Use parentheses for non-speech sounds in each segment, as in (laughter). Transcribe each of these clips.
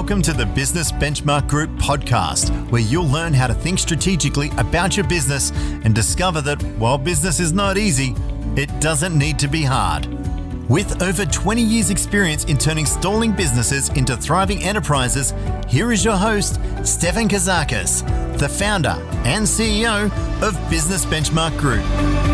Welcome to the Business Benchmark Group podcast, where you'll learn how to think strategically about your business and discover that while business is not easy, it doesn't need to be hard. With over 20 years' experience in turning stalling businesses into thriving enterprises, here is your host, Stefan Kazakis, the founder and CEO of Business Benchmark Group.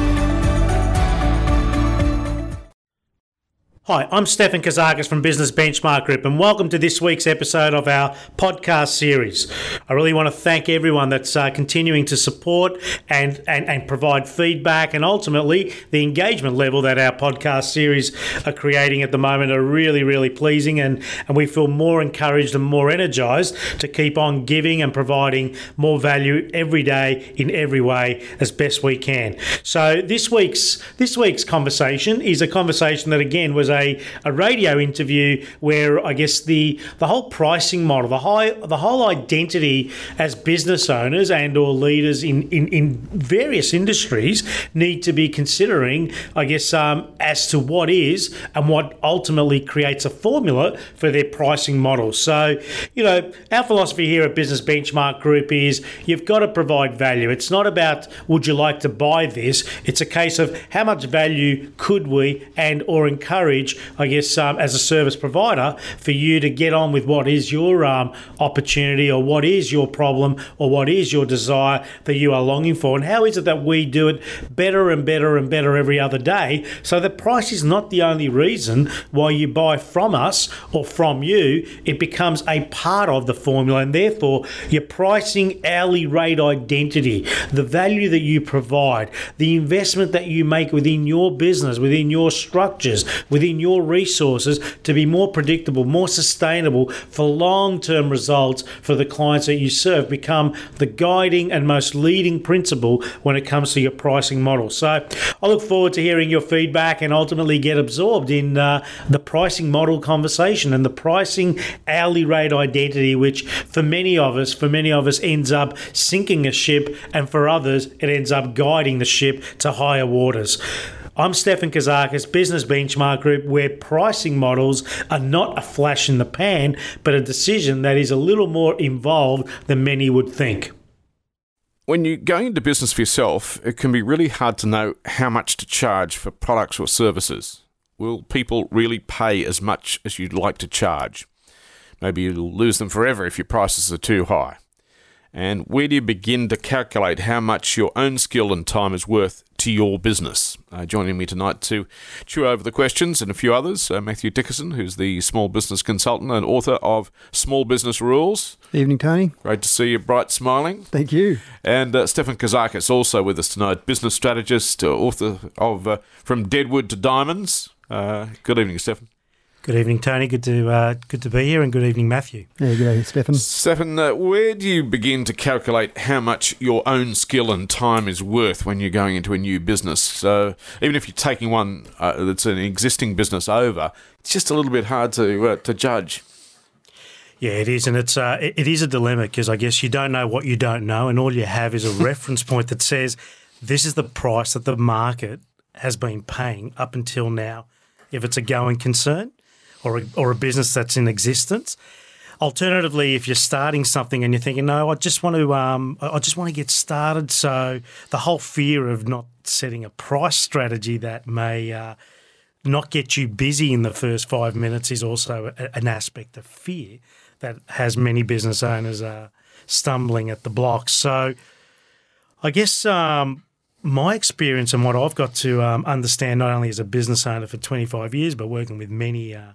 Hi, I'm Stefan Kazakis from Business Benchmark Group, and welcome to this week's episode of our podcast series. I really want to thank everyone that's uh, continuing to support and, and, and provide feedback, and ultimately the engagement level that our podcast series are creating at the moment are really, really pleasing, and, and we feel more encouraged and more energized to keep on giving and providing more value every day in every way as best we can. So this week's this week's conversation is a conversation that again was a, a radio interview where I guess the the whole pricing model, the high the whole identity as business owners and or leaders in, in, in various industries need to be considering, I guess, um, as to what is and what ultimately creates a formula for their pricing model. So, you know, our philosophy here at Business Benchmark Group is you've got to provide value. It's not about would you like to buy this. It's a case of how much value could we and or encourage, I guess, um, as a service provider for you to get on with what is your um, opportunity or what is your problem or what is your desire that you are longing for. And how is it that we do it better and better and better every other day so the price is not the only reason why you buy from us or from you. It becomes a part of the formula and therefore your pricing hourly rate identity, the value that you provide, the investment that you make within your business, within your structures, within your resources to be more predictable, more sustainable for long term results for the clients that you serve become the guiding and most leading principle when it comes to your pricing model. So I look forward to hearing your feedback and ultimately get absorbed in uh, the pricing model conversation and the pricing hourly rate identity, which for many of us, for many of us ends up sinking a ship and for others it ends up guiding the ship to higher waters. I'm Stefan Kazakis, Business Benchmark Group, where pricing models are not a flash in the pan, but a decision that is a little more involved than many would think. When you're going into business for yourself, it can be really hard to know how much to charge for products or services. Will people really pay as much as you'd like to charge? Maybe you'll lose them forever if your prices are too high. And where do you begin to calculate how much your own skill and time is worth to your business? Uh, joining me tonight to chew over the questions and a few others, uh, Matthew Dickerson, who's the small business consultant and author of Small Business Rules. Evening, Tony. Great to see you bright smiling. Thank you. And uh, Stefan Kazakis, also with us tonight, business strategist, uh, author of uh, From Deadwood to Diamonds. Uh, good evening, Stefan. Good evening, Tony. Good to uh, good to be here, and good evening, Matthew. Yeah, good evening, Stefan. Stefan, uh, where do you begin to calculate how much your own skill and time is worth when you're going into a new business? So even if you're taking one uh, that's an existing business over, it's just a little bit hard to uh, to judge. Yeah, it is, and it's uh, it, it is a dilemma because I guess you don't know what you don't know, and all you have is a (laughs) reference point that says this is the price that the market has been paying up until now. If it's a going concern, or a, or a business that's in existence. Alternatively, if you're starting something and you're thinking, no, I just want to, um, I just want to get started. So the whole fear of not setting a price strategy that may uh, not get you busy in the first five minutes is also a, an aspect of fear that has many business owners uh, stumbling at the blocks. So I guess um, my experience and what I've got to um, understand, not only as a business owner for 25 years, but working with many uh,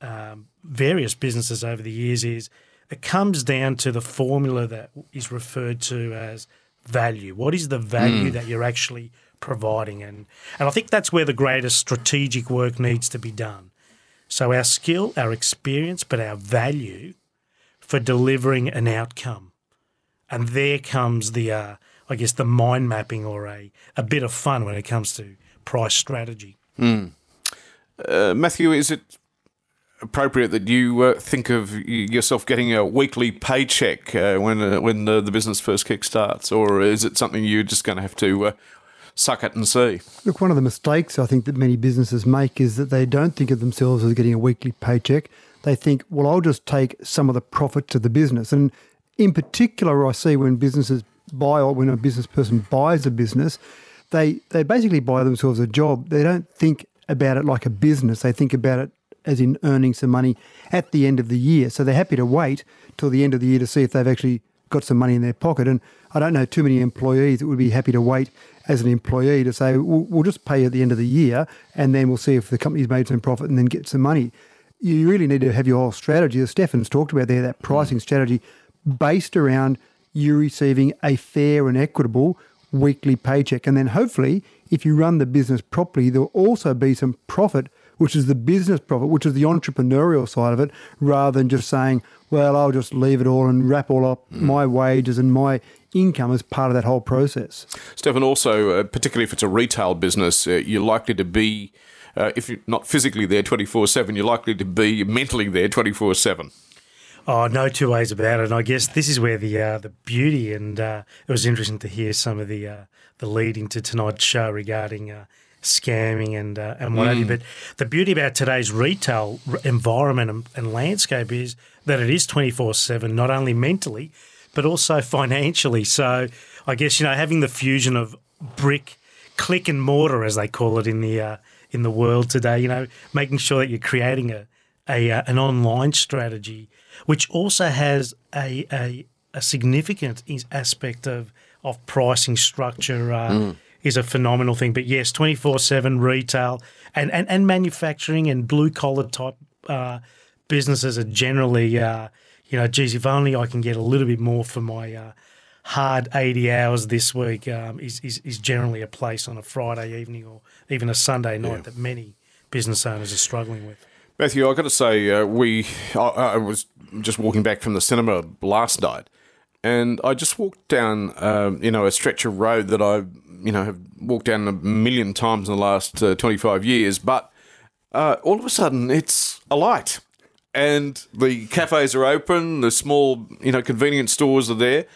um, various businesses over the years is it comes down to the formula that is referred to as value. What is the value mm. that you're actually providing? And, and I think that's where the greatest strategic work needs to be done. So, our skill, our experience, but our value for delivering an outcome. And there comes the, uh, I guess, the mind mapping or a, a bit of fun when it comes to price strategy. Mm. Uh, Matthew, is it appropriate that you uh, think of yourself getting a weekly paycheck uh, when uh, when the, the, business first kickstarts, or is it something you're just going to have to uh, suck it and see? Look, one of the mistakes I think that many businesses make is that they don't think of themselves as getting a weekly paycheck. they think, well, I'll just take some of the profit to the business. And in particular, I see when businesses buy or when a business person buys a business, they they basically buy themselves a job. They don't think about it like a business. They think about it as in earning some money at the end of the year. So they're happy to wait till the end of the year to see if they've actually got some money in their pocket. And I don't know too many employees that would be happy to wait as an employee to say, we'll, we'll just pay you at the end of the year and then we'll see if the company's made some profit and then get some money. You really need to have your whole strategy, as Stefan's talked about there, that mm. pricing strategy based around you receiving a fair and equitable weekly paycheck. And then hopefully, if you run the business properly, there'll also be some profit, which is the business profit, which is the entrepreneurial side of it, rather than just saying, well, I'll just leave it all and wrap all up my wages and my income as part of that whole process. Stefan, also, uh, particularly if it's a retail business, uh, you're likely to be, uh, if you're not physically there 24 7, you're likely to be mentally there 24 7. Oh, no two ways about it. And I guess this is where the uh, the beauty and uh, it was interesting to hear some of the uh, the lead into tonight's show regarding uh, scamming and uh, and what have you. But the beauty about today's retail environment and, and landscape is that it is twenty four seven, not only mentally but also (laughs) financially. So I guess you know having the fusion of brick, click and mortar, as they call it in the uh, in the world today. You know, making sure that you're creating a a uh, an online strategy, which also has a a, a significant aspect of of pricing structure. Uh, Is a phenomenal thing, but yes, twenty four seven retail and, and, and manufacturing and blue collar type uh, businesses are generally, uh, you know, geez, if only I can get a little bit more for my uh, hard 80 hours this week um, is, is, is generally a place on a Friday evening or even a Sunday night that many business owners are struggling with. Matthew, I've got to say, uh, we I, I was just walking back from the cinema last night, and I just walked down, um, you know, a stretch of road that I, you know, have walked down a million times in the last uh, 25 years, but uh, all of a sudden it's alight. And the cafes are open, the small, you know, convenience stores are there.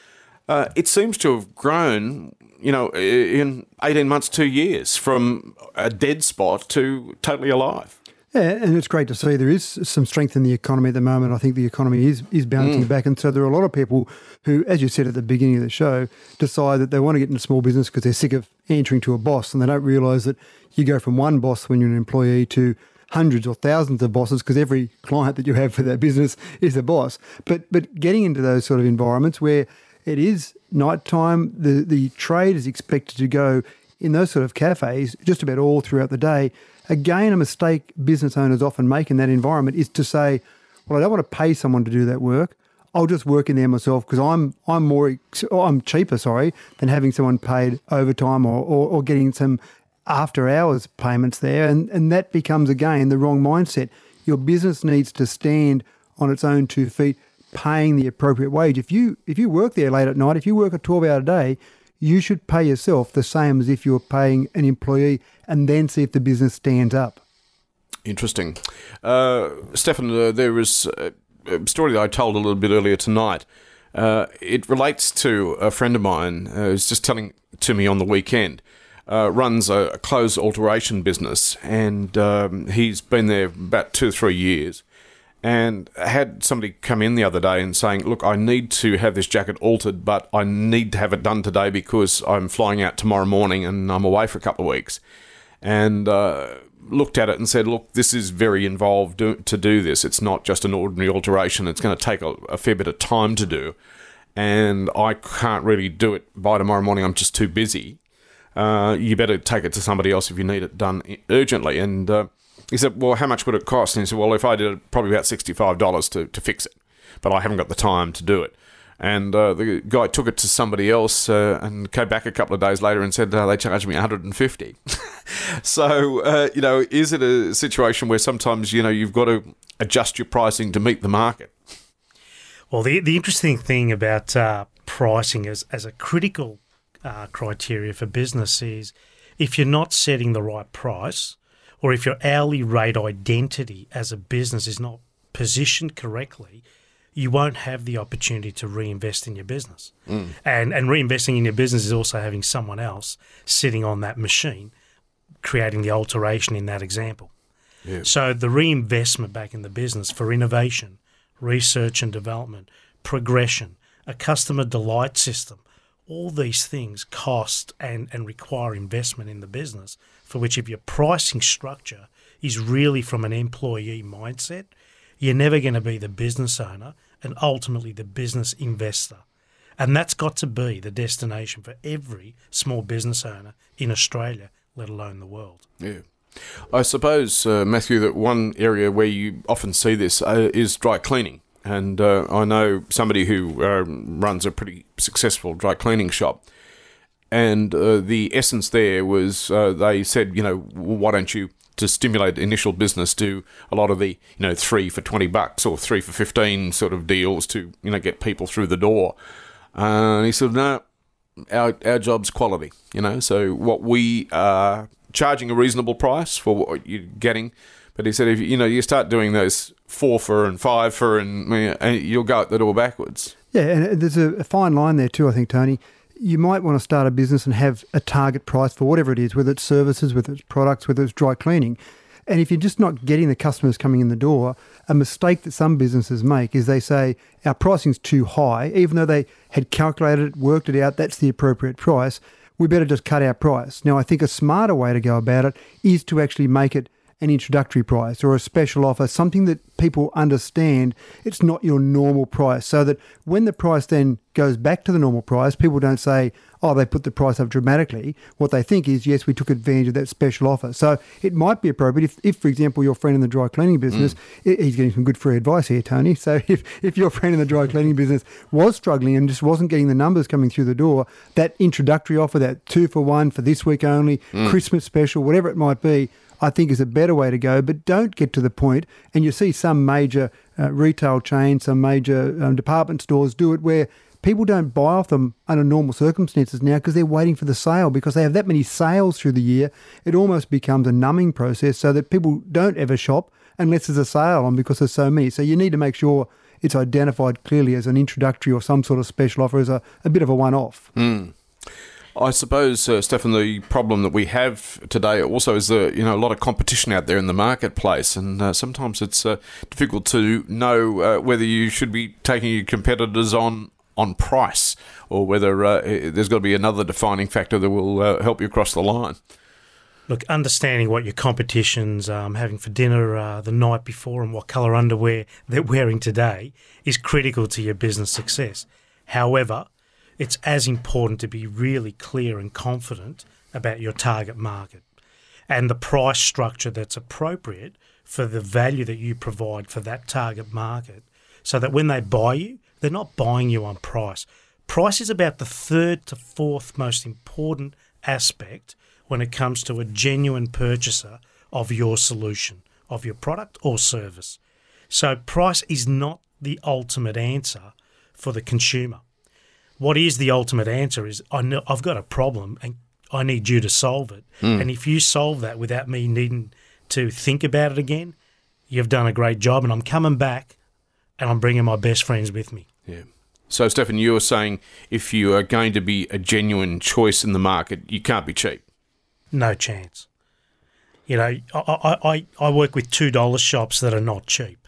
Uh, it seems to have grown, you know, in 18 months, two years, from a dead spot to totally alive. Yeah, and it's great to see there is some strength in the economy at the moment. I think the economy is is bouncing mm. back, and so there are a lot of people who, as you said at the beginning of the show, decide that they want to get into small business because they're sick of answering to a boss, and they don't realise that you go from one boss when you're an employee to hundreds or thousands of bosses because every client that you have for that business is a boss. But but getting into those sort of environments where it is nighttime, the the trade is expected to go in those sort of cafes just about all throughout the day. Again, a mistake business owners often make in that environment is to say, "Well, I don't want to pay someone to do that work. I'll just work in there myself because I'm I'm more I'm cheaper, sorry, than having someone paid overtime or, or, or getting some after hours payments there, and and that becomes again the wrong mindset. Your business needs to stand on its own two feet, paying the appropriate wage. If you if you work there late at night, if you work a twelve hour day, you should pay yourself the same as if you were paying an employee, and then see if the business stands up. Interesting. Uh, Stefan, uh, there was a, story that I told a little bit earlier tonight. Uh, it relates to a friend of mine uh, who's just telling to me on the weekend. Uh, runs a, a clothes alteration business, and um, he's been there about two or three years. And had somebody come in the other day and saying, "Look, I need to have this jacket altered, but I need to have it done today because I'm flying out tomorrow morning and I'm away for a couple of weeks." And uh, looked at it and said, "Look, this is very involved to do this. It's not just an ordinary alteration. It's going to take a, a fair bit of time to do, and I can't really do it by tomorrow morning. I'm just too busy. Uh, you better take it to somebody else if you need it done urgently." And uh, he said, "Well, how much would it cost?" And he said, "Well, if I did it, probably about sixty-five dollars to to fix it, but I haven't got the time to do it." And uh, the guy took it to somebody else uh, and came back a couple of days later and said uh, they charged me 150. (laughs) so uh, you know, is it a situation where sometimes you know you've got to adjust your pricing to meet the market? Well, the, the interesting thing about uh, pricing as, as a critical uh, criteria for business is if you're not setting the right price or if your hourly rate identity as a business is not positioned correctly, you won't have the opportunity to reinvest in your business. Mm. And, and reinvesting in your business is also having someone else sitting on that machine creating the alteration in that example. Yeah. So the reinvestment back in the business for innovation, research and development, progression, a customer delight system, all these things cost and, and require investment in the business for which if your pricing structure is really from an employee mindset, you're never going to be the business owner and ultimately the business investor. And that's got to be the destination for every small business owner in Australia, let alone the world. Yeah. I suppose, uh, Matthew, that one area where you often see this uh, is dry cleaning. And uh, I know somebody who uh, runs a pretty successful dry cleaning shop. And uh, the essence there was uh, they said, you know, why don't you, to stimulate initial business, do a lot of the, you know, three for 20 bucks or three for 15 sort of deals to, you know, get people through the door. and he said, no, our, our job's quality, you know, so what we are charging a reasonable price for what you're getting. But he said, if you know, you start doing those four for and five for, and, and you'll go out the door backwards. Yeah, and there's a fine line there too. I think Tony, you might want to start a business and have a target price for whatever it is, whether it's services, whether it's products, whether it's dry cleaning. And if you're just not getting the customers coming in the door, a mistake that some businesses make is they say our pricing's too high, even though they had calculated it, worked it out, that's the appropriate price. We better just cut our price. Now, I think a smarter way to go about it is to actually make it an introductory price or a special offer, something that people understand it's not your normal price. So that when the price then goes back to the normal price, people don't say, oh, they put the price up dramatically. What they think is, yes, we took advantage of that special offer. So it might be appropriate if, if for example, your friend in the dry cleaning business, mm. he's getting some good free advice here, Tony. So (laughs) if, if your friend in the dry cleaning business was struggling and just wasn't getting the numbers coming through the door, that introductory offer, that two for one for this week only, mm. Christmas special, whatever it might be, I think is a better way to go. But don't get to the point, and you see some major uh, retail chains, some major um, department stores do it where people don't buy off them under normal circumstances now because they're waiting for the sale because they have that many sales through the year. It almost becomes a numbing process so that people don't ever shop unless there's a sale on because there's so many. So you need to make sure it's identified clearly as an introductory or some sort of special offer as a, a bit of a one off. Mm. I suppose, uh, Stefan, the problem that we have today also is uh, you know a lot of competition out there in the marketplace, and uh, sometimes it's uh, difficult to know uh, whether you should be taking your competitors on on price or whether uh, there's got to be another defining factor that will help you cross the line. Look, understanding what your competition's um, having for dinner the night before and what colour underwear they're wearing today is critical to your business success. However, it's as important to be really clear and confident about your target market and the price structure that's appropriate for the value that you provide for that target market so that when they buy you, they're not buying you on price. Price is about the third to fourth most important aspect when it comes to a genuine purchaser of your solution, of your product or service. So, price is not the ultimate answer for the consumer what is the ultimate answer is I know I've got a problem and I need you to solve it. Mm. And if you solve that without me needing to think about it again, you've done a great job. And I'm coming back and I'm bringing my best friends with me. Yeah. So, Stefan, you are saying if you are going to be a genuine choice in the market, you can't be cheap. No chance. You know, I, I, I work with $2 shops that are not cheap.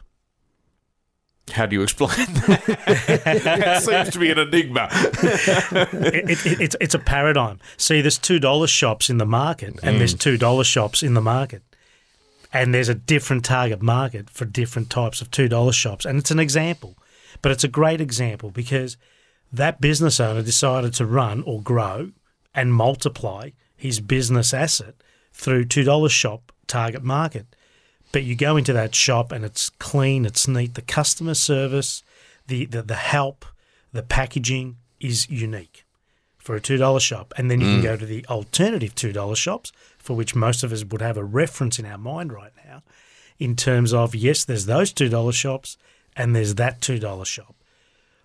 How do you explain that? (laughs) it seems to be an enigma. it, it, it's, it's a paradigm. See, there's $2 shops in the market, and mm. there's $2 shops in the market. And there's a different target market for different types of $2 shops. And it's an example, but it's a great example because that business owner decided to run or grow and multiply his business asset through $2 shop target market. But you go into that shop and it's clean, it's neat. The customer service, the, the, the help, the packaging is unique for a $2 shop. And then you mm. can go to the alternative $2 shops, for which most of us would have a reference in our mind right now, in terms of yes, there's those $2 shops and there's that $2 shop.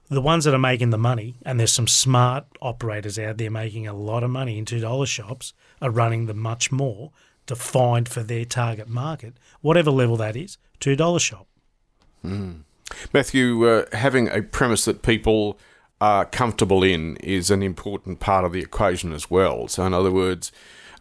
The ones that are making the money, and there's some smart operators out there making a lot of money in $2 shops, are running the much more defined for their target market, whatever level that is, $2 shop. Mm. Matthew, uh, having a premise that people are comfortable in is an important part of the equation as well. So, in other words,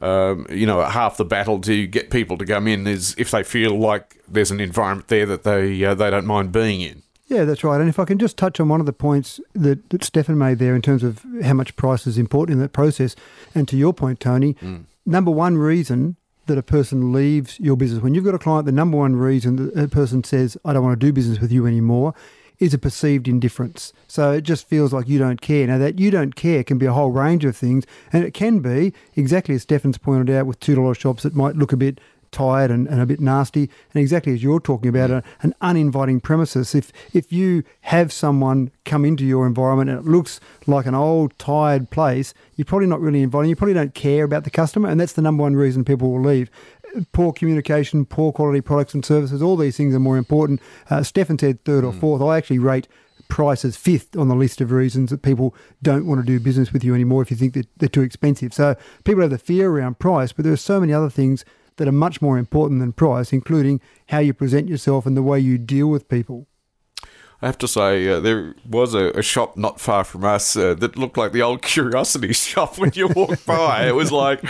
um, you know, half the battle to get people to come in is if they feel like there's an environment there that they uh, they don't mind being in. Yeah, that's right. And if I can just touch on one of the points that, that Stefan made there in terms of how much price is important in that process, and to your point, Tony, mm. number one reason that a person leaves your business, when you've got a client, the number one reason that a person says, I don't want to do business with you anymore, is a perceived indifference. So it just feels like you don't care. Now, that you don't care can be a whole range of things, and it can be, exactly as Stefan's pointed out, with $2 shops it might look a bit tired and, and a bit nasty. And exactly as you're talking about, a, an uninviting premises. If if you have someone come into your environment and it looks like an old, tired place, you're probably not really inviting. You probably don't care about the customer, and that's the number one reason people will leave. Poor communication, poor quality products and services, all these things are more important. Uh, Stefan said third or hmm. fourth. I actually rate price as fifth on the list of reasons that people don't want to do business with you anymore if you think that they're too expensive. So people have the fear around price, but there are so many other things that are much more important than price, including how you present yourself and the way you deal with people. I have to say, uh, there was a, a, shop not far from us uh, that looked like the old (laughs) Curiosity shop when you walked by. it was like,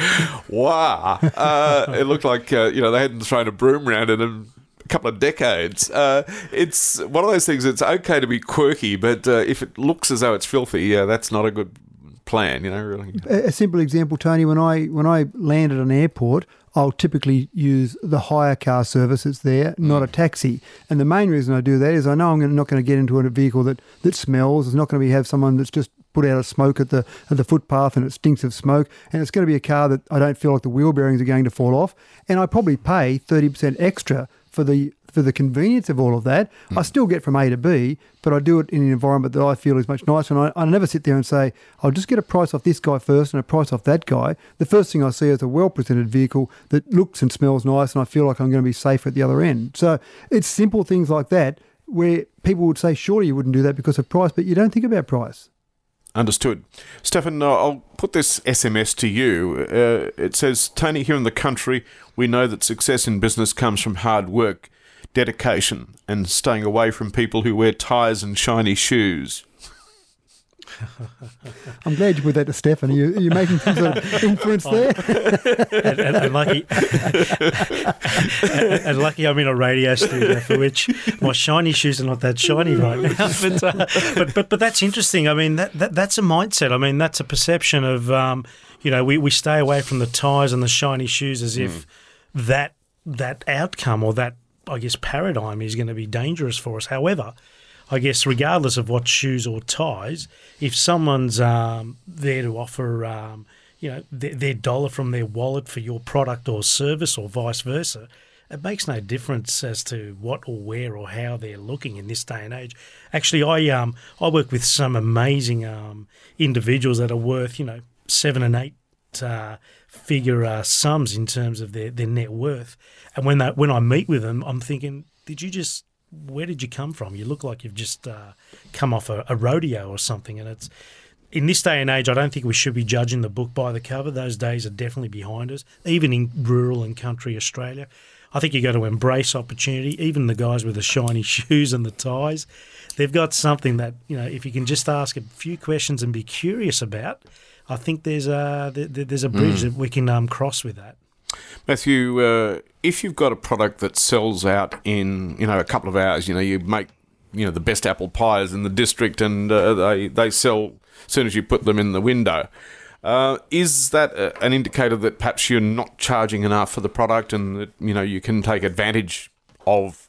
wow. Uh, it looked like, uh, you know, they hadn't thrown a broom around in a couple of decades. Uh, it's one of those things, it's okay to be quirky, but uh, if it looks as though it's filthy, yeah, that's not a good plan, you know, really. A simple example, Tony, when I when I land at an airport, I'll typically use the hire car service that's there, not a mm. taxi. And the main reason I do that is I know I'm not going to get into a vehicle that, that smells. It's not going to be have someone that's just put out a smoke at the at the footpath and it stinks of smoke. And it's going to be a car that I don't feel like the wheel bearings are going to fall off. And I probably pay 30% extra for the for the convenience of all of that. Mm. I still get from A to B, but I do it in an environment that I feel is much nicer. And I, I, never sit there and say, I'll just get a price off this guy first and a price off that guy. The first thing I see is a well presented vehicle that looks and smells nice, and I feel like I'm going to be safe at the other end. So it's simple things like that where people would say, surely you wouldn't do that because of price, but you don't think about price. Understood. Stefan, uh, I'll put this SMS to you. Uh, it says, Tony, here in the country, we know that success in business comes from hard work dedication and staying away from people who wear ties and shiny shoes. (laughs) I'm glad you put that to Stefan. Are you, are you making some sort of (laughs) inference there? and, and, and, lucky, and, (laughs) and, lucky I'm in a radio studio for which my shiny shoes are not that shiny right now. But, uh, but, but, but that's interesting. I mean, that, that that's a mindset. I mean, that's a perception of, um, you know, we, we stay away from the ties and the shiny shoes as if mm. that that outcome or that I guess, paradigm is going to be dangerous for us. However, I guess regardless of what shoes or ties, if someone's um, there to offer, um, you know, their, their, dollar from their wallet for your product or service, or vice versa, it makes no difference as to what or where or how they're looking in this day and age. Actually, I um I work with some amazing um individuals that are worth you know seven and eight uh, figure uh, sums in terms of their, their net worth. And when that when I meet with them, I'm thinking, did you just where did you come from? You look like you've just uh, come off a, a, rodeo or something. And it's in this day and age, I don't think we should be judging the book by the cover. Those days are definitely behind us, even in rural and country Australia. I think you got to embrace opportunity. Even the guys with the shiny (laughs) shoes and the ties, they've got something that you know. If you can just ask a few questions and be curious about, I think there's a there's a bridge mm. that we can um, cross with that. Matthew, uh, if you've got a product that sells out in you know a couple of hours, you know you make you know the best apple pies in the district, and uh, they they sell as soon as you put them in the window. Uh, is that a, an indicator that perhaps you're not charging enough for the product, and that you know you can take advantage of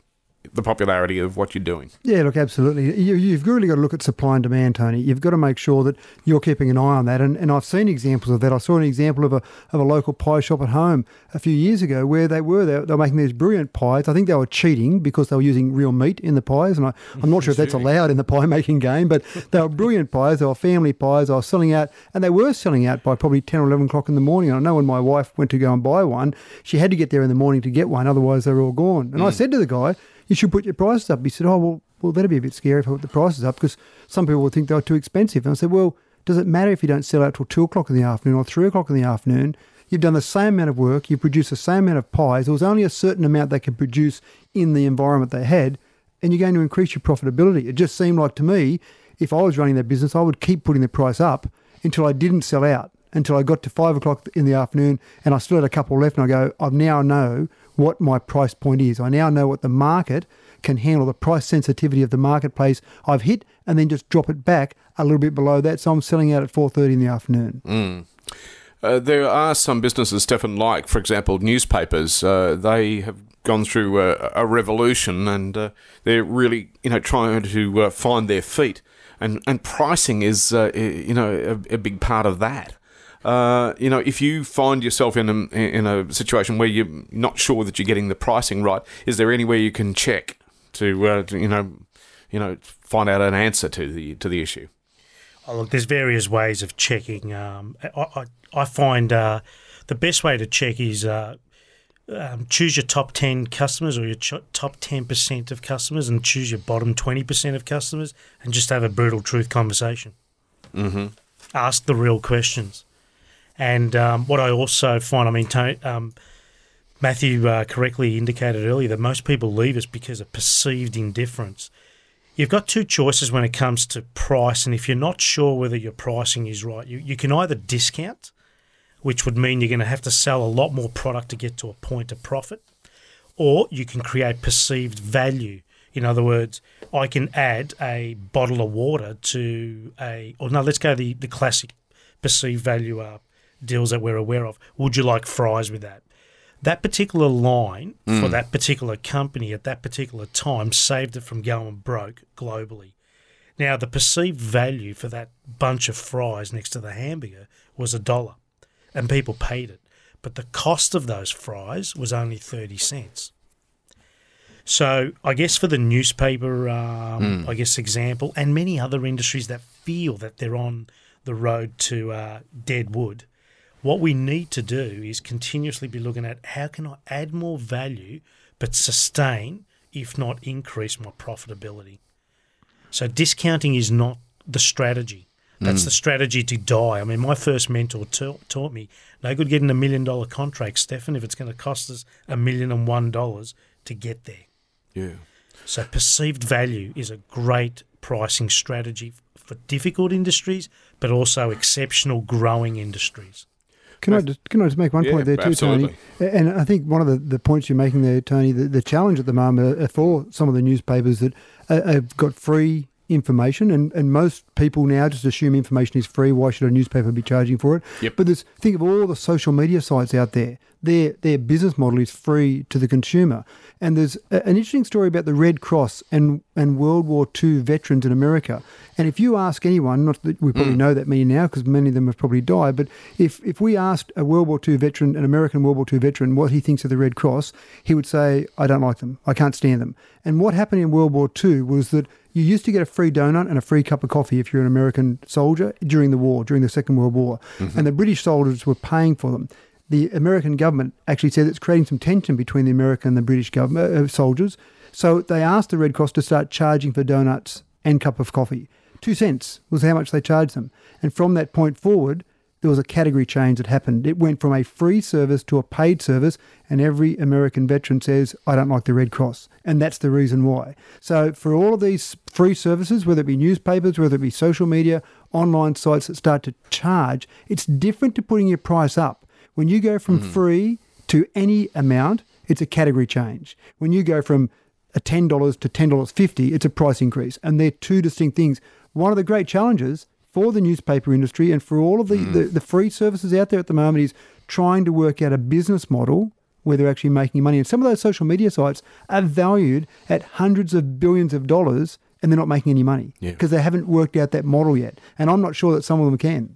the popularity of what you're doing. Yeah, look, absolutely. You, have really got to look at supply and demand, Tony. You've got to make sure that you're keeping an eye on that. And, and I've seen examples of that. I saw an example of a, of a local pie shop at home a few years ago where they were they, they were making these brilliant pies. I think they were cheating because they were using real meat in the pies, and I, am not sure if that's allowed in the pie making game. But they were brilliant (laughs) pies. They were family pies. They were selling out, and they were selling out by probably ten or eleven o'clock in the morning. And I know when my wife went to go and buy one, she had to get there in the morning to get one, otherwise they were all gone. And mm. I said to the guy you should put your prices up. He said, oh, well, well, that'd be a bit scary if I put the prices up because some people would think they're too expensive. And I said, well, does it matter if you don't sell out till two o'clock in the afternoon or three o'clock in the afternoon? You've done the same amount of work, you produce the same amount of pies. There was only a certain amount they could produce in the environment they had, and you're going to increase your profitability. It just seemed like to me, if I was running that business, I would keep putting the price up until I didn't sell out. until I got to five o'clock in the afternoon and I still had a couple left. And I go, I now know what my price point is. I now know what the market can handle, the price sensitivity of the marketplace I've hit, and then just drop it back a little bit below that. So I'm selling out at 4.30 in the afternoon. Uh, there are some businesses, Stefan, like, for example, newspapers. Uh, they have gone through a, a revolution and uh, they're really, you know, trying to uh, find their feet. And, and pricing is, uh, you know, a, a, big part of that. Uh, you know, if you find yourself in a, in a situation where you're not sure that you're getting the pricing right, is there anywhere you can check to, to you know, you know, find out an answer to the to the issue? Oh, look, there's various ways of checking. Um, I, I, I, find uh, the best way to check is uh, um, choose your top 10 customers or your ch- top 10% of customers and choose your bottom 20% of customers and just have a brutal truth conversation. Mm-hmm. Ask the real questions. And um, what I also find, I mean, Tony, um, Matthew uh, correctly indicated earlier that most people leave us because of perceived indifference. You've got two choices when it comes to price, and if you're not sure whether your pricing is right, you, you can either discount, which would mean you're going to have to sell a lot more product to get to a point of profit, or you can create perceived value. In other words, I can add a bottle of water to a, or no, let's go the, the classic perceived value uh, deals that we're aware of. Would you like fries with that? that particular line mm. for that particular company at that particular time saved it from going broke globally. Now, the perceived value for that bunch of fries next to the hamburger was a dollar, and people paid it. But the cost of those fries was only 30 cents. So, I guess for the newspaper, um, mm. I guess, example, and many other industries that feel that they're on the road to uh, dead wood, what we need to do is continuously be looking at how can I add more value but sustain, if not increase, my profitability. So discounting is not the strategy. That's mm. the strategy to die. I mean, my first mentor ta- taught me no good getting a million dollar contract, Stefan, if it's going to cost us a million and one dollars to get there. Yeah. So perceived value is a great pricing strategy for difficult industries, but also exceptional growing industries. Can I just can I just make one yeah, point there too, absolutely. Tony? And I think one of the, the points you're making there, Tony, the, the challenge at the moment uh, uh, for some of the newspapers that uh, uh, have got free information, and, and most people now just assume information is free. Why should a newspaper be charging for it? Yep. But there's think of all the social media sites out there. Their their business model is free to the consumer. And there's a, an interesting story about the Red Cross and, and World War II veterans in America. And if you ask anyone, not that we probably mm. know that many now because many of them have probably died, but if, if we asked a World War II veteran, an American World War II veteran, what he thinks of the Red Cross, he would say, I don't like them. I can't stand them. And what happened in World War II was that you used to get a free donut and a free cup of coffee if you're an American soldier during the war, during the Second World War. Mm-hmm. And the British soldiers were paying for them the American government actually said it's creating some tension between the American and the British government uh, soldiers. So they asked the Red Cross to start charging for donuts and cup of coffee. Two cents was how much they charged them. And from that point forward, there was a category change that happened. It went from a free service to a paid service, and every American veteran says, I don't like the Red Cross. And that's the reason why. So, for all of these free services, whether it be newspapers, whether it be social media, online sites that start to charge, it's different to putting your price up. When you go from mm. free to any amount, it's a category change. When you go from a $10 to $10.50, it's a price increase. And they're two distinct things. One of the great challenges for the newspaper industry and for all of the, mm. the, the, free services out there at the moment is trying to work out a business model where they're actually making money. And some of those social media sites are valued at hundreds of billions of dollars and they're not making any money because yeah. they haven't worked out that model yet. And I'm not sure that some of them can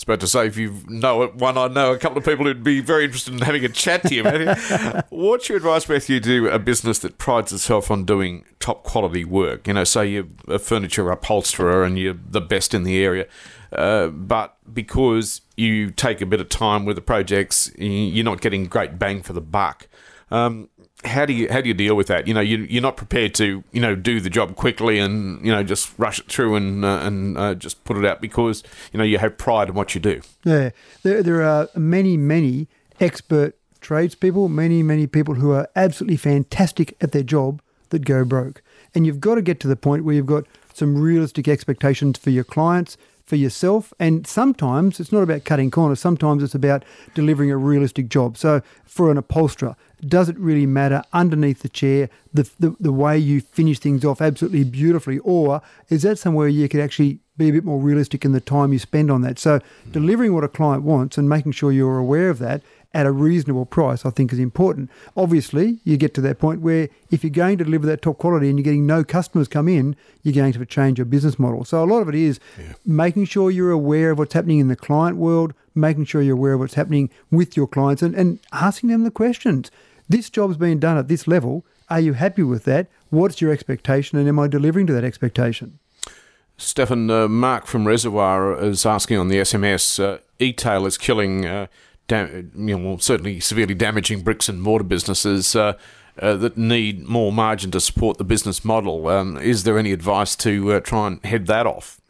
was about to say, if you know it, one, I know a couple of people who'd be very interested in having a chat to you, Matthew. (laughs) What's your advice, Matthew, to do a business that prides itself on doing top quality work? You know, say you're a furniture upholsterer and you're the best in the area, uh, but because you take a bit of time with the projects, you're not getting great bang for the buck. Um, how do you how do you deal with that? You know, you you're not prepared to you know do the job quickly and you know just rush it through and uh, and uh, just put it out because you know you have pride in what you do. Yeah, there there are many many expert tradespeople, many many people who are absolutely fantastic at their job that go broke, and you've got to get to the point where you've got some realistic expectations for your clients, for yourself. And sometimes it's not about cutting corners. Sometimes it's about delivering a realistic job. So for an upholsterer, does it really matter underneath the chair the, the, the way you finish things off absolutely beautifully? Or is that somewhere you could actually be a bit more realistic in the time you spend on that? So hmm. delivering what a client wants and making sure you're aware of that at a reasonable price, I think is important. Obviously, you get to that point where if you're going to deliver that top quality and you're getting no customers come in, you're going to have to change your business model. So a lot of it is yeah. making sure you're aware of what's happening in the client world, making sure you're aware of what's happening with your clients and, and asking them the questions. This job's being done at this level. Are you happy with that? What's your expectation and am I delivering to that expectation? Stefan, uh, Mark from Reservoir is asking on the SMS, uh, e-tail is killing uh, dam- you know, certainly severely damaging bricks and mortar businesses uh, uh, that need more margin to support the business model. Um, is there any advice to uh, try and head that off?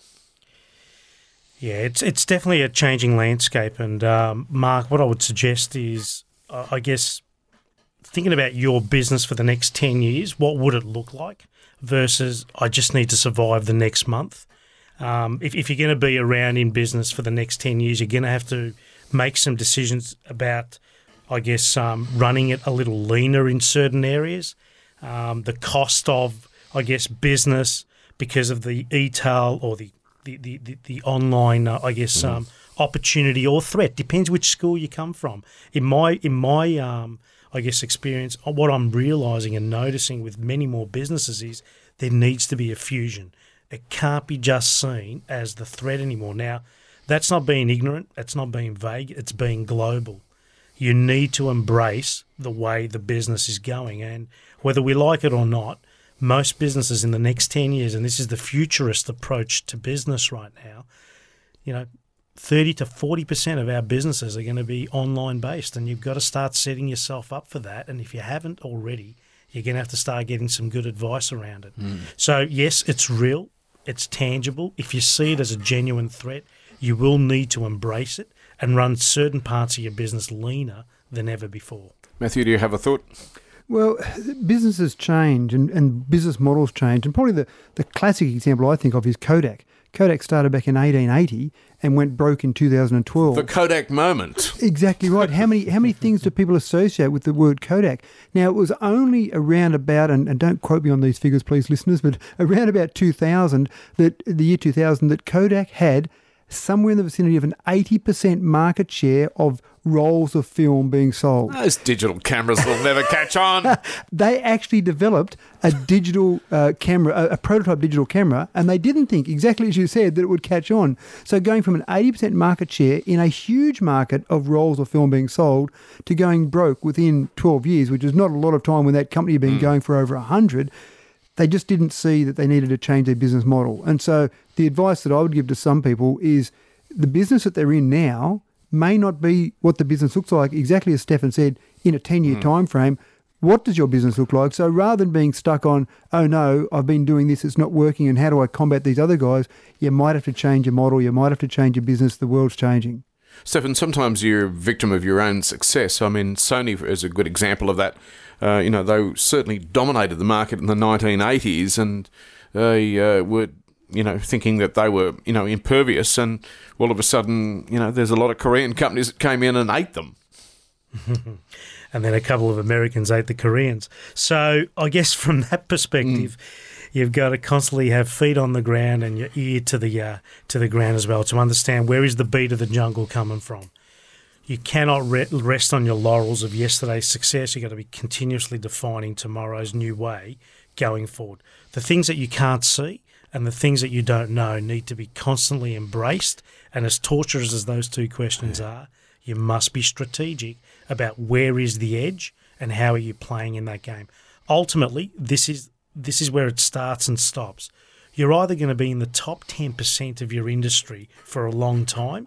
Yeah, it's it's definitely a changing landscape, and um, Mark, what I would suggest is, I guess, thinking about your business for the next ten years. What would it look like versus I just need to survive the next month. Um, if, if you're going to be around in business for the next 10 years, you're going to have to make some decisions about, I guess, um, running it a little leaner in certain areas. Um, the cost of, I guess, business because of the e-tail or the the, the, the, the online, uh, I guess, mm. opportunity or threat depends which school you come from. In my in my um, I guess experience, uh, what I'm realizing and noticing with many more businesses is there needs to be a fusion. It can't be just seen as the threat anymore. Now, that's not being ignorant, that's not being vague, it's being global. You need to embrace the way the business is going. And whether we like it or not, most businesses in the next 10 years, and this is the futurist approach to business right now, you know, 30 to 40% of our businesses are going to be online based, and you've got to start setting yourself up for that. And if you haven't already, you're going to have to start getting some good advice around it. Mm. So, yes, it's real, it's tangible. If you see it as a genuine threat, you will need to embrace it and run certain parts of your business leaner than ever before. Matthew, do you have a thought? Well, businesses change and, and business models change. And probably the, the classic example I think of is Kodak. Kodak started back in 1880 and went broke in 2012. The Kodak moment. Exactly right. How many how many (laughs) things do people associate with the word Kodak? Now it was only around about and, and don't quote me on these figures please listeners, but (laughs) around about 2000 that the year 2000 that Kodak had somewhere in the vicinity of an 80% market share of rolls of film being sold. Those digital cameras will never catch on. (laughs) they actually developed a digital uh, camera, a, a, prototype digital camera, and they didn't think, exactly as you said, that it would catch on. So going from an 80% market share in a huge market of rolls of film being sold to going broke within 12 years, which is not a lot of time when that company had been mm. going for over 100 they just didn't see that they needed to change their business model. And so the advice that I would give to some people is the business that they're in now may not be what the business looks like exactly as Stefan said in a 10 year mm. time frame. What does your business look like? So rather than being stuck on, oh no, I've been doing this, it's not working, and how do I combat these other guys? You might have to change your model, you might have to change your business, the world's changing. Stefan, sometimes you're a victim of your own success. I mean, Sony is a good example of that. Uh, you know, they certainly dominated the market in the 1980s and they uh, were, you know, thinking that they were, you know, impervious. And all of a sudden, you know, there's a lot of Korean companies that came in and ate them. (laughs) and then a couple of Americans ate the Koreans. So I guess from (laughs) that perspective, mm. you've got to constantly have feet on the ground and your ear to the uh, to the ground as well to understand where is the beat of the jungle coming from you cannot re- rest on your laurels of yesterday's success. You've got to be continuously defining tomorrow's new way going forward. The things that you can't see and the things that you don't know need to be constantly embraced. And as torturous as those two questions yeah. are, you must be strategic about where is the edge and how are you playing in that game. Ultimately, this is this is where it starts and stops. You're either going to be in the top 10% of your industry for a long time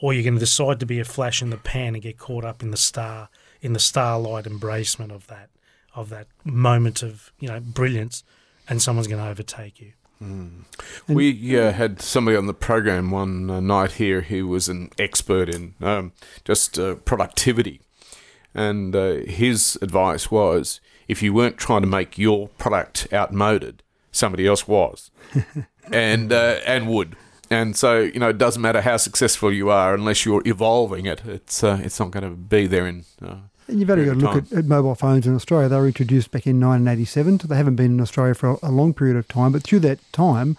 or you're going to decide to be a flash in the pan and get caught up in the star in the starlight embracement of that of that moment of you know brilliance, and someone's going to overtake you. Mm. We uh, had somebody on the program one uh, night here who was an expert in um, just uh, productivity, and uh, his advice was if you weren't trying to make your product outmoded, somebody else was, (laughs) and uh, and would and so you know it doesn't matter how successful you are unless you're evolving it. It's uh, it's not going to be there in. Uh, and you've only got to look at, at, mobile phones in Australia. They were introduced back in 1987, so they haven't been in Australia for a, a long period of time. But through that time,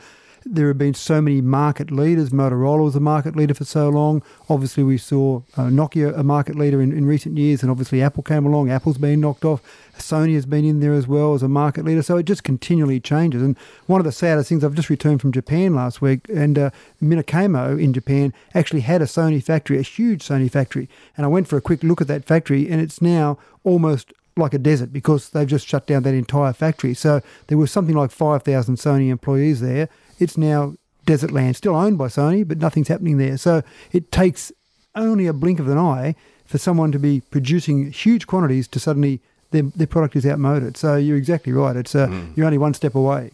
there have been so many market leaders. Motorola was a market leader for so long. Obviously, we saw uh, Nokia a market leader in, in recent years, and obviously Apple came along. Apple's been knocked off. Sony has been in there as well as a market leader. So it just continually changes. And one of the saddest things, I've just returned from Japan last week, and uh, Minokamo in Japan actually had a Sony factory, a huge Sony factory. And I went for a quick look at that factory, and it's now almost like a desert because they've just shut down that entire factory. So there was something like 5,000 Sony employees there it's now desert land, still owned by Sony, but nothing's happening there. So it takes only a blink of an eye for someone to be producing huge quantities to suddenly their, their product is outmoded. So you're exactly right. It's uh, mm. you're only one step away.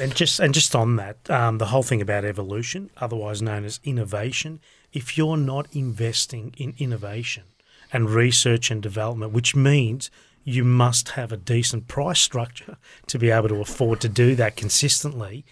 And just and just on that, um, the whole thing about evolution, otherwise known as innovation, if you're not investing in innovation and research and development, which means you must have a decent price structure to be able to afford to do that consistently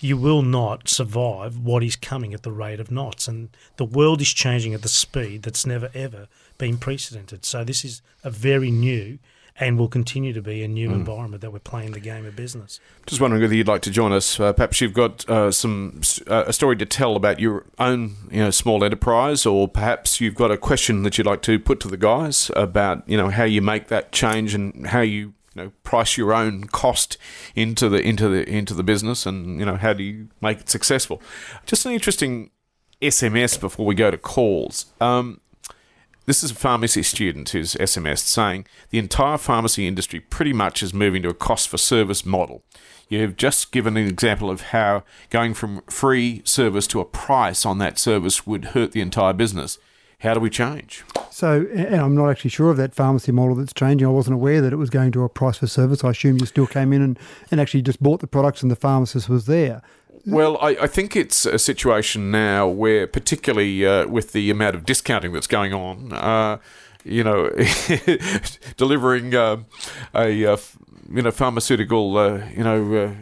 you will not survive what is coming at the rate of knots. And the world is changing at the speed that's never, ever been precedented. So this is a very new and will continue to be a new mm. environment that we're playing the game of business. Just wondering whether you'd like to join us. Uh, perhaps you've got uh, some uh, a story to tell about your own you know small enterprise, or perhaps you've got a question that you'd like to put to the guys about you know how you make that change and how you know price your own cost into the into the into the business, and you know how do you make it successful? Just an interesting SMS before we go to calls. Um, this is a pharmacy student who's SMS saying the entire pharmacy industry pretty much is moving to a cost for service model. You have just given an example of how going from free service to a price on that service would hurt the entire business. How do we change? So, and I'm not actually sure of that pharmacy model that's changing. I wasn't aware that it was going to a price for service. I assume you still came in and, and actually just bought the products and the pharmacist was there. Well, I, I, think it's a situation now where, particularly uh, with the amount of discounting that's going on, uh, you know, (laughs) delivering uh, a you know pharmaceutical uh, you know uh,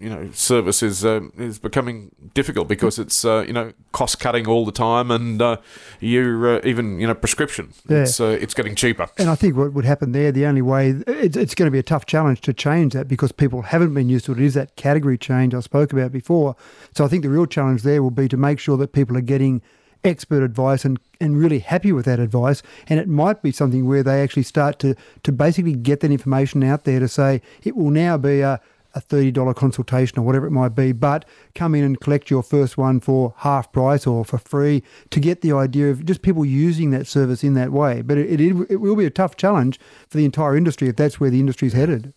you know service is uh, is becoming difficult because it's uh, you know cost cutting all the time and uh, you uh, even you know prescription yeah. it's uh, it's getting cheaper and I think what would happen there the only way it's, it's going to be a tough challenge to change that because people haven't been used to it. it is that category change I spoke about before so I think the real challenge there will be to make sure that people are getting expert advice and, and really happy with that advice. And it might be something where they actually start to, to basically get that information out there to say it will now be a, a $30 consultation or whatever it might be, but come in and collect your first one for half price or for free to get the idea of just people using that service in that way. But it, it, it will be a tough challenge for the entire industry if that's where the industry is headed.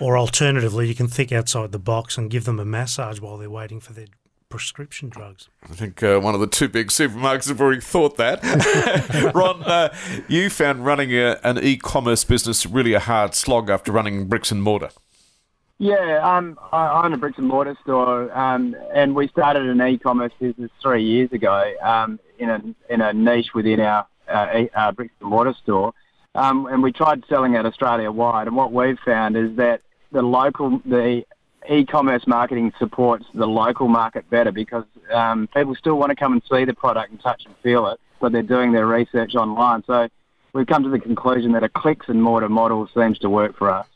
Or alternatively, you can think outside the box and give them a massage while they're waiting for their prescription drugs. I think uh, one of the two big supermarkets have already thought that. (laughs) Ron, uh, you found running a, an e commerce business really a hard slog after running bricks and mortar. Yeah, um, I own a bricks and mortar store, um, and we started an e-commerce business three years ago um, in a in a niche within our, uh, uh, bricks and mortar store, um, and we tried selling it Australia wide. And what we've found is that the local the e-commerce marketing supports the local market better because um, people still want to come and see the product and touch and feel it, but they're doing their research online. So we've come to the conclusion that a clicks and mortar model seems to work for us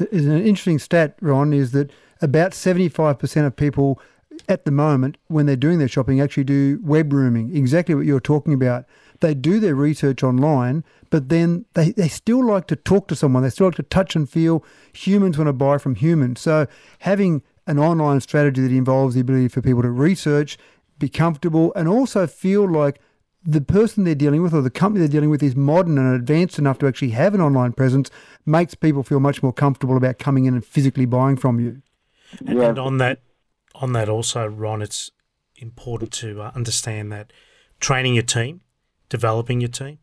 is an interesting stat, Ron, is that about 75% of people at the moment, when they're doing their shopping, actually do web rooming, exactly what you're talking about. They do their research online, but then they, they still like to talk to someone. They still like to touch and feel. Humans want to buy from humans. So having an online strategy that involves the ability for people to research, be comfortable, and also feel like the person they're dealing with or the company they're dealing with is modern and advanced enough to actually have an online presence makes people feel much more comfortable about coming in and physically buying from you. And, and on that, on that also, Ron, it's important to uh, understand that training your team, developing your team,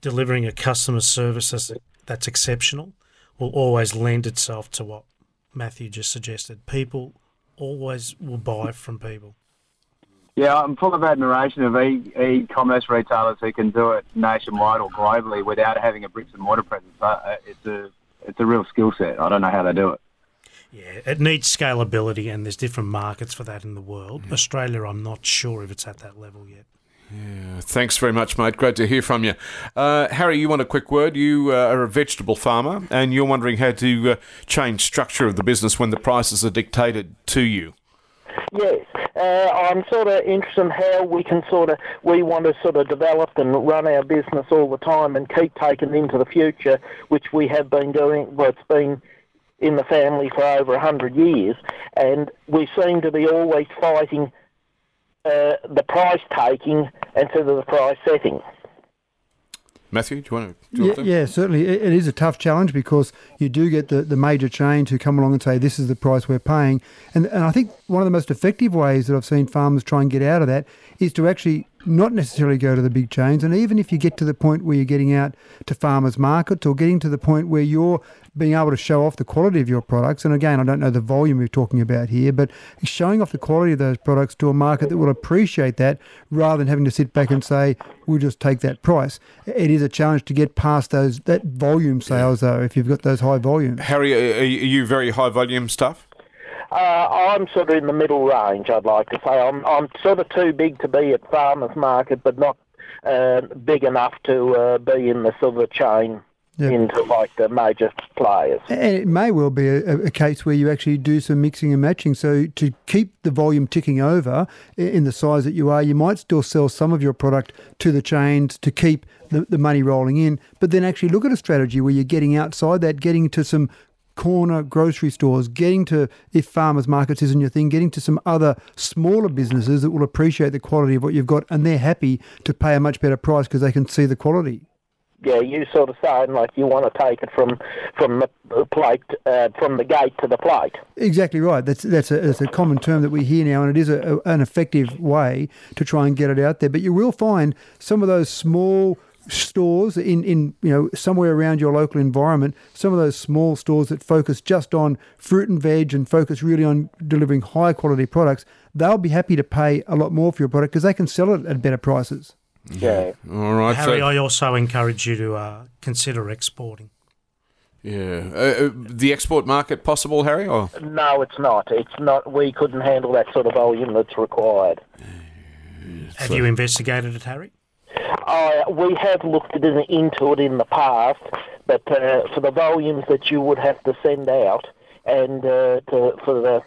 delivering a customer service that's, that's exceptional will always lend itself to what Matthew just suggested. People always will buy from people. Yeah, I'm full of admiration of e- e-commerce retailers who can do it nationwide or globally without having a bricks and mortar presence. Uh, it's a it's a real skill set. I don't know how they do it. Yeah, it needs scalability, and there's different markets for that in the world. Australia, I'm not sure if it's at that level yet. Yeah, thanks very much, mate. Great to hear from you. Uh, Harry, you want a quick word? You uh, are a vegetable farmer, and you're wondering how to uh, change structure of the business when the prices are dictated to you. Yes, uh, I'm sort of interested in how we can sort of we want to sort of develop and run our business all the time and keep taking into the future, which we have been doing. Well, it's been in the family for over hundred years, and we seem to be always fighting uh, the price taking instead of the price setting. Matthew, do you want to? Yeah, yeah, certainly. It, it is a tough challenge because you do get the, the major chains who come along and say, this is the price we're paying. And, and I think one of the most effective ways that I've seen farmers try and get out of that is to actually not necessarily go to the big chains. And even if you get to the point where you're getting out to farmers markets or getting to the point where you're being able to show off the quality of your products, and again, I don't know the volume we're talking about here, but showing off the quality of those products to a market that will appreciate that rather than having to sit back and say, we'll just take that price. It is a challenge to get past those that volume sales, though, if you've got those high volumes. Harry, are you very high volume stuff? Uh, I'm sort of in the middle range, I'd like to say. I'm, I'm sort of too big to be at farmers market, but not uh, big enough to uh, be in the silver chain into like the major players. And it may well be a, a, case where you actually do some mixing and matching. So to keep the volume ticking over in the size that you are, you might still sell some of your product to the chains to keep the, the money rolling in, but then actually look at a strategy where you're getting outside that, getting to some corner grocery stores, getting to, if farmers markets isn't your thing, getting to some other smaller businesses that will appreciate the quality of what you've got and they're happy to pay a much better price because they can see the quality. Yeah, you sort of saying like you want to take it from from the plate, uh, from the gate to the plate. Exactly right. That's that's a, that's a common term that we hear now, and it is a, a, an effective way to try and get it out there. But you will find some of those small stores in, in you know somewhere around your local environment, some of those small stores that focus just on fruit and veg and focus really on delivering high quality products, they'll be happy to pay a lot more for your product because they can sell it at better prices. Yeah. All right. Harry, so, I also encourage you to uh, consider exporting. Yeah. Uh, uh, the export market possible, Harry? Or? No, it's not. It's not. We couldn't handle that sort of volume that's required. Have so, you investigated it, Harry? Uh, we have looked into it in the past, but uh, for the volumes that you would have to send out, and uh, to, for the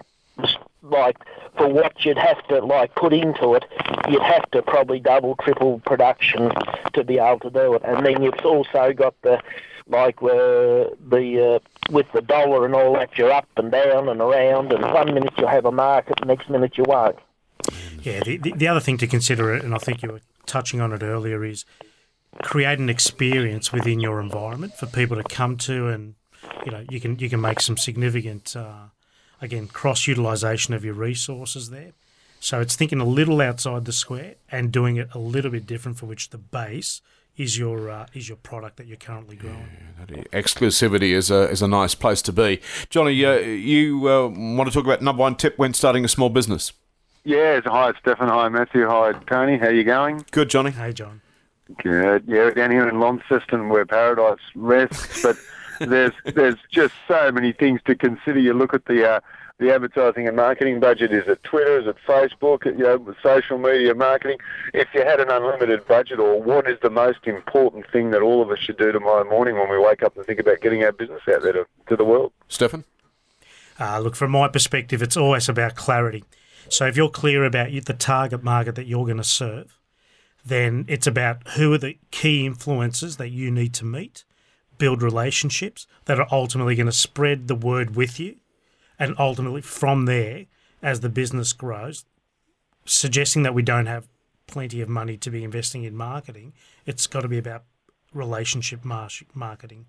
like for what you'd have to like put into it, you'd have to probably double, triple production to be able to do it. And then you've also got the like uh, the uh, with the dollar and all that, you're up and down and around, and one minute you'll have a market, the next minute you won't. Yeah, the, the, the other thing to consider, and I think you were touching on it earlier, is create an experience within your environment for people to come to, and you know you can you can make some significant, uh, again, cross utilization of your resources there. So it's thinking a little outside the square and doing it a little bit different, for which the base is your uh, is your product that you're currently growing. Yeah, exclusivity is a is a nice place to be. Johnny, uh, you uh, want to talk about number one tip when starting a small business? Yeah, hi, Stefan. Hi, Matthew. Hi, Tony. How are you going? Good, Johnny. Hey, John. Good. Yeah, down here in Launceston, where paradise rests, but (laughs) there's there's just so many things to consider. You look at the uh, the advertising and marketing budget. Is it Twitter? Is it Facebook? You know, social media marketing. If you had an unlimited budget, or what is the most important thing that all of us should do tomorrow morning when we wake up and think about getting our business out there to, to the world? Stefan. Uh, look, from my perspective, it's always about clarity. So if you're clear about the target market that you're going to serve, then it's about who are the key influencers that you need to meet, build relationships that are ultimately going to spread the word with you, and ultimately from there, as the business grows, suggesting that we don't have plenty of money to be investing in marketing, it's got to be about relationship marketing.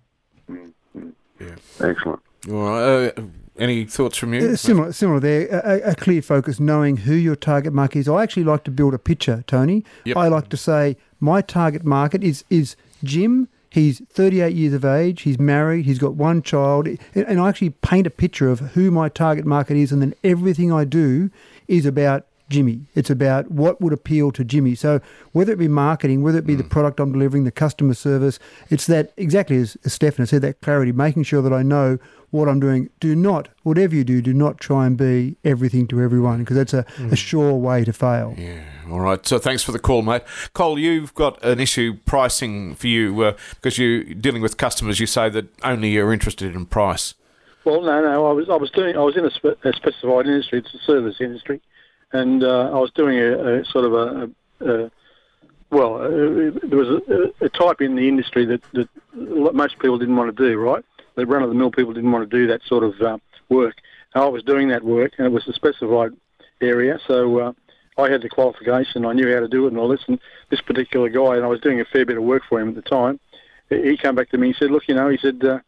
Mm-hmm. Yeah, excellent. All right. Uh, any thoughts from you? Uh, similar, similar there. A, a, clear focus, knowing who your target market is. I actually like to build a picture, Tony. Yep. I like to say my target market is is Jim. He's 38 years of age. He's married. He's got one child, and I actually paint a picture of who my target market is, and then everything I do is about Jimmy. It's about what would appeal to Jimmy. So whether it be marketing, whether it be the product I'm delivering, the customer service, it's that exactly as, as Stefan said, that clarity, making sure that I know what I'm doing. Do not, whatever you do, do not try and be everything to everyone because that's a, a sure way to fail. Yeah. All right. So thanks for the call, mate. Cole, you've got an issue pricing for you uh, because you're dealing with customers. You say that only you're interested in price. Well, no, no. I was I was doing I was in a, spe- a specified industry. It's a service industry, and uh, I was doing a, a sort of a, a, well, there was a, type in the industry that, that most people didn't want to do. Right, the run of the mill people didn't want to do that sort of uh, work. And I was doing that work, and it was a specified area, so. Uh, I had the qualification, I knew how to do it and all this, and this particular guy, and I was doing a fair bit of work for him at the time, he came back to me and said, look, you know, he said, uh,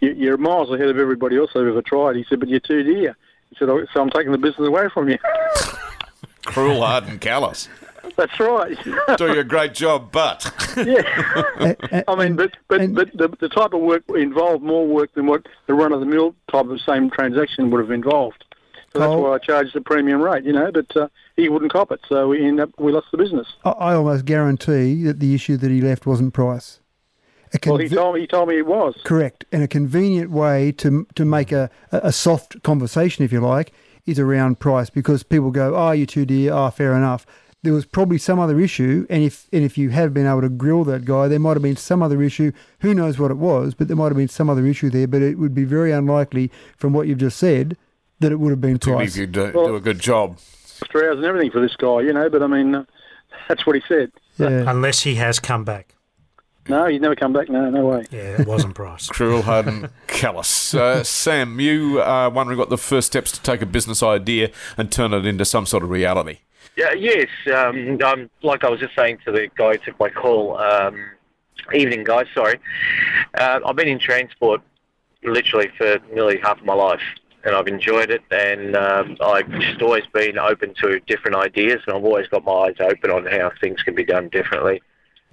you're miles ahead of everybody else I've ever tried. He said, but you're too dear. He said, oh, so I'm taking the business away from you. (laughs) Cruel, hard, and callous. That's right. (laughs) Doing a great job, but (laughs) yeah. I mean, but but but the, the type of work involved more work than what the run of the mill type of same transaction would have involved. So that's why I charged the premium rate, you know. But uh, he wouldn't cop it, so we end up we lost the business. I, I almost guarantee that the issue that he left wasn't price. A well, he told me he told me it was. Correct. And a convenient way to to make a, a soft conversation, if you like, is around price because people go, oh, you're too dear, oh, fair enough. There was probably some other issue, and if and if you had been able to grill that guy, there might have been some other issue. Who knows what it was, but there might have been some other issue there. But it would be very unlikely, from what you've just said, that it would have been particularly price. if you do, Well- do a good job. Extra hours and everything for this guy, you know. But I mean, uh, that's what he said. Yeah. Unless he has come back. No, he's never come back. No, no way. Yeah, it wasn't price. (laughs) Cruel, hard, and callous. Uh, Sam, you are wondering what the first steps to take a business idea and turn it into some sort of reality. Yeah, yes. Um, um, like I was just saying to the guy who took my call. Um, evening, guys. Sorry. Uh, I've been in transport literally for nearly half of my life, and I've enjoyed it. And um, I've just always been open to different ideas, and I've always got my eyes open on how things can be done differently.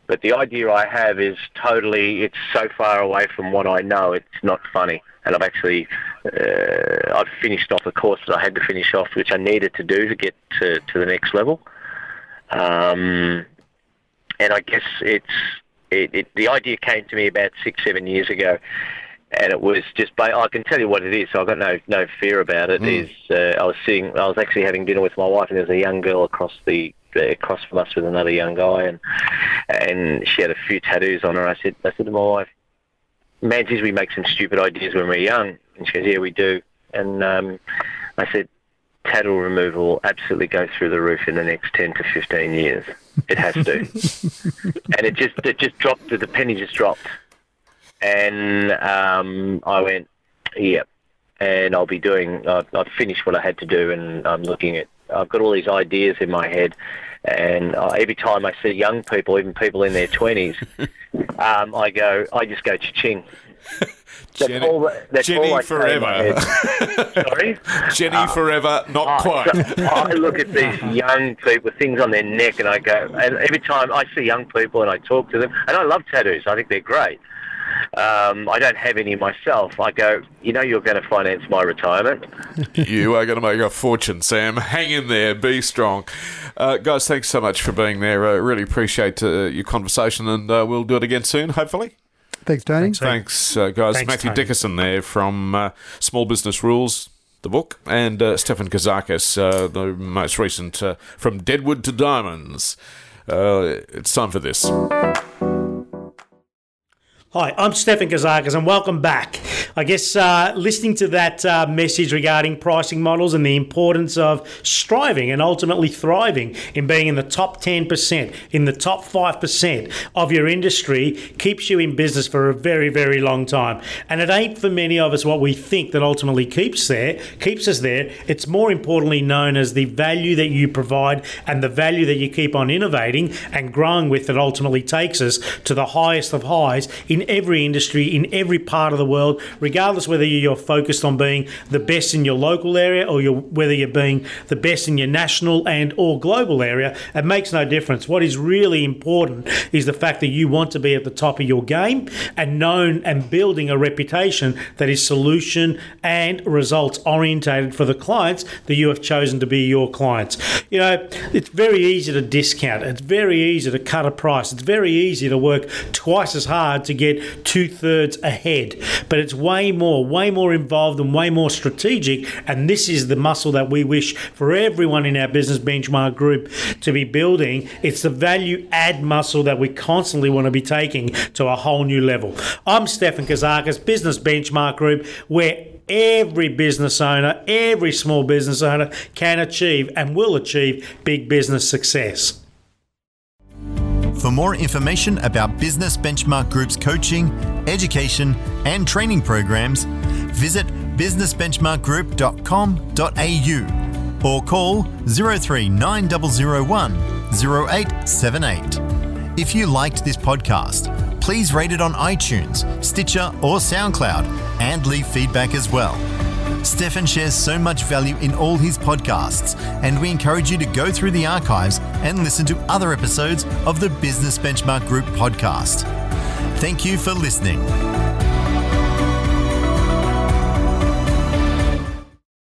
But the idea I have is totally, it's so far away from what I know, it's not funny. And I've actually, uh, I've finished off a course that I had to finish off, which I needed to do to get to, to the next level. Um, and I guess it's, it, it, the idea came to me about six, seven years ago. And it was just, ba- I can tell you what it is, so I've got no, no fear about it. Is uh, I was sitting, I was actually having dinner with my wife, and there was a young girl across the, across from us with another young guy, and and she had a few tattoos on her. I said, I said to my wife, "Man, geez, we make some stupid ideas when we're young." And she goes, "Yeah, we do." And um, I said, "Tattoo removal will absolutely go through the roof in the next ten to fifteen years. It has to." (laughs) and it just, it just dropped. The penny just dropped, and um, I went, "Yep." And I'll be doing. I've, I've finished what I had to do, and I'm looking at. I've got all these ideas in my head, and uh, every time I see young people, even people in their twenties, (laughs) um, I go, I just go cha-ching. That's Jenny, all. That's Jenny all I say in my forever. Sorry. (laughs) Jenny forever, not Oh, quite. so I look at these young people with things on their neck, and I go. And every time I see young people, and I talk to them, and I love tattoos. I think they're great. Um, I don't have any myself. I go. You know, you're going to finance my retirement. (laughs) you are going to make a fortune, Sam. Hang in there. Be strong. Uh, guys, thanks so much for being there. Uh, really appreciate uh, your conversation, and uh, we'll do it again soon, hopefully. Thanks, Tony. Thanks, Thanks, uh, guys. Thanks, Matthew Tony. Dickerson there from uh, Small Business Rules, the book, and uh, Stefan Kazakis, uh, the most recent uh, From Deadwood to Diamonds. Uh, it's time for this. Hi, I'm Stefan Kazakis and welcome back. I guess uh, listening to that uh, message regarding pricing models and the importance of striving and ultimately thriving in being in the top 10%, in the top 5% of your industry keeps you in business for a very, very long time. And it ain't for many of us what we think that ultimately keeps there, keeps us there. It's more importantly known as the value that you provide and the value that you keep on innovating and growing with that ultimately takes us to the highest of highs in every industry, in every part of the world, regardless whether you're focused on being the best in your local area or you're, whether you're being the best in your national and or global area, it makes no difference. What is really important is the fact that you want to be at the top of your game and known and building a reputation that is solution and results orientated for the clients that you have chosen to be your clients. You know, it's very easy to discount. It's very easy to cut a price. It's very easy to work twice as hard to get two thirds ahead. But it's way more, way more involved and way more strategic. And this is the muscle that we wish for everyone in our business benchmark group to be building. It's the value add muscle that we constantly want to be taking to a whole new level. I'm Stefan Kazakis, Business Benchmark Group, where every business owner, every small business owner can achieve and will achieve big business success. For more information about Business Benchmark Group's coaching, education, and training programs, visit businessbenchmarkgroup.com.au or call 039001 0878. If you liked this podcast, please rate it on iTunes, Stitcher, or SoundCloud and leave feedback as well. Stefan shares so much value in all his podcasts, and we encourage you to go through the archives and listen to other episodes of the Business Benchmark Group podcast. Thank you for listening.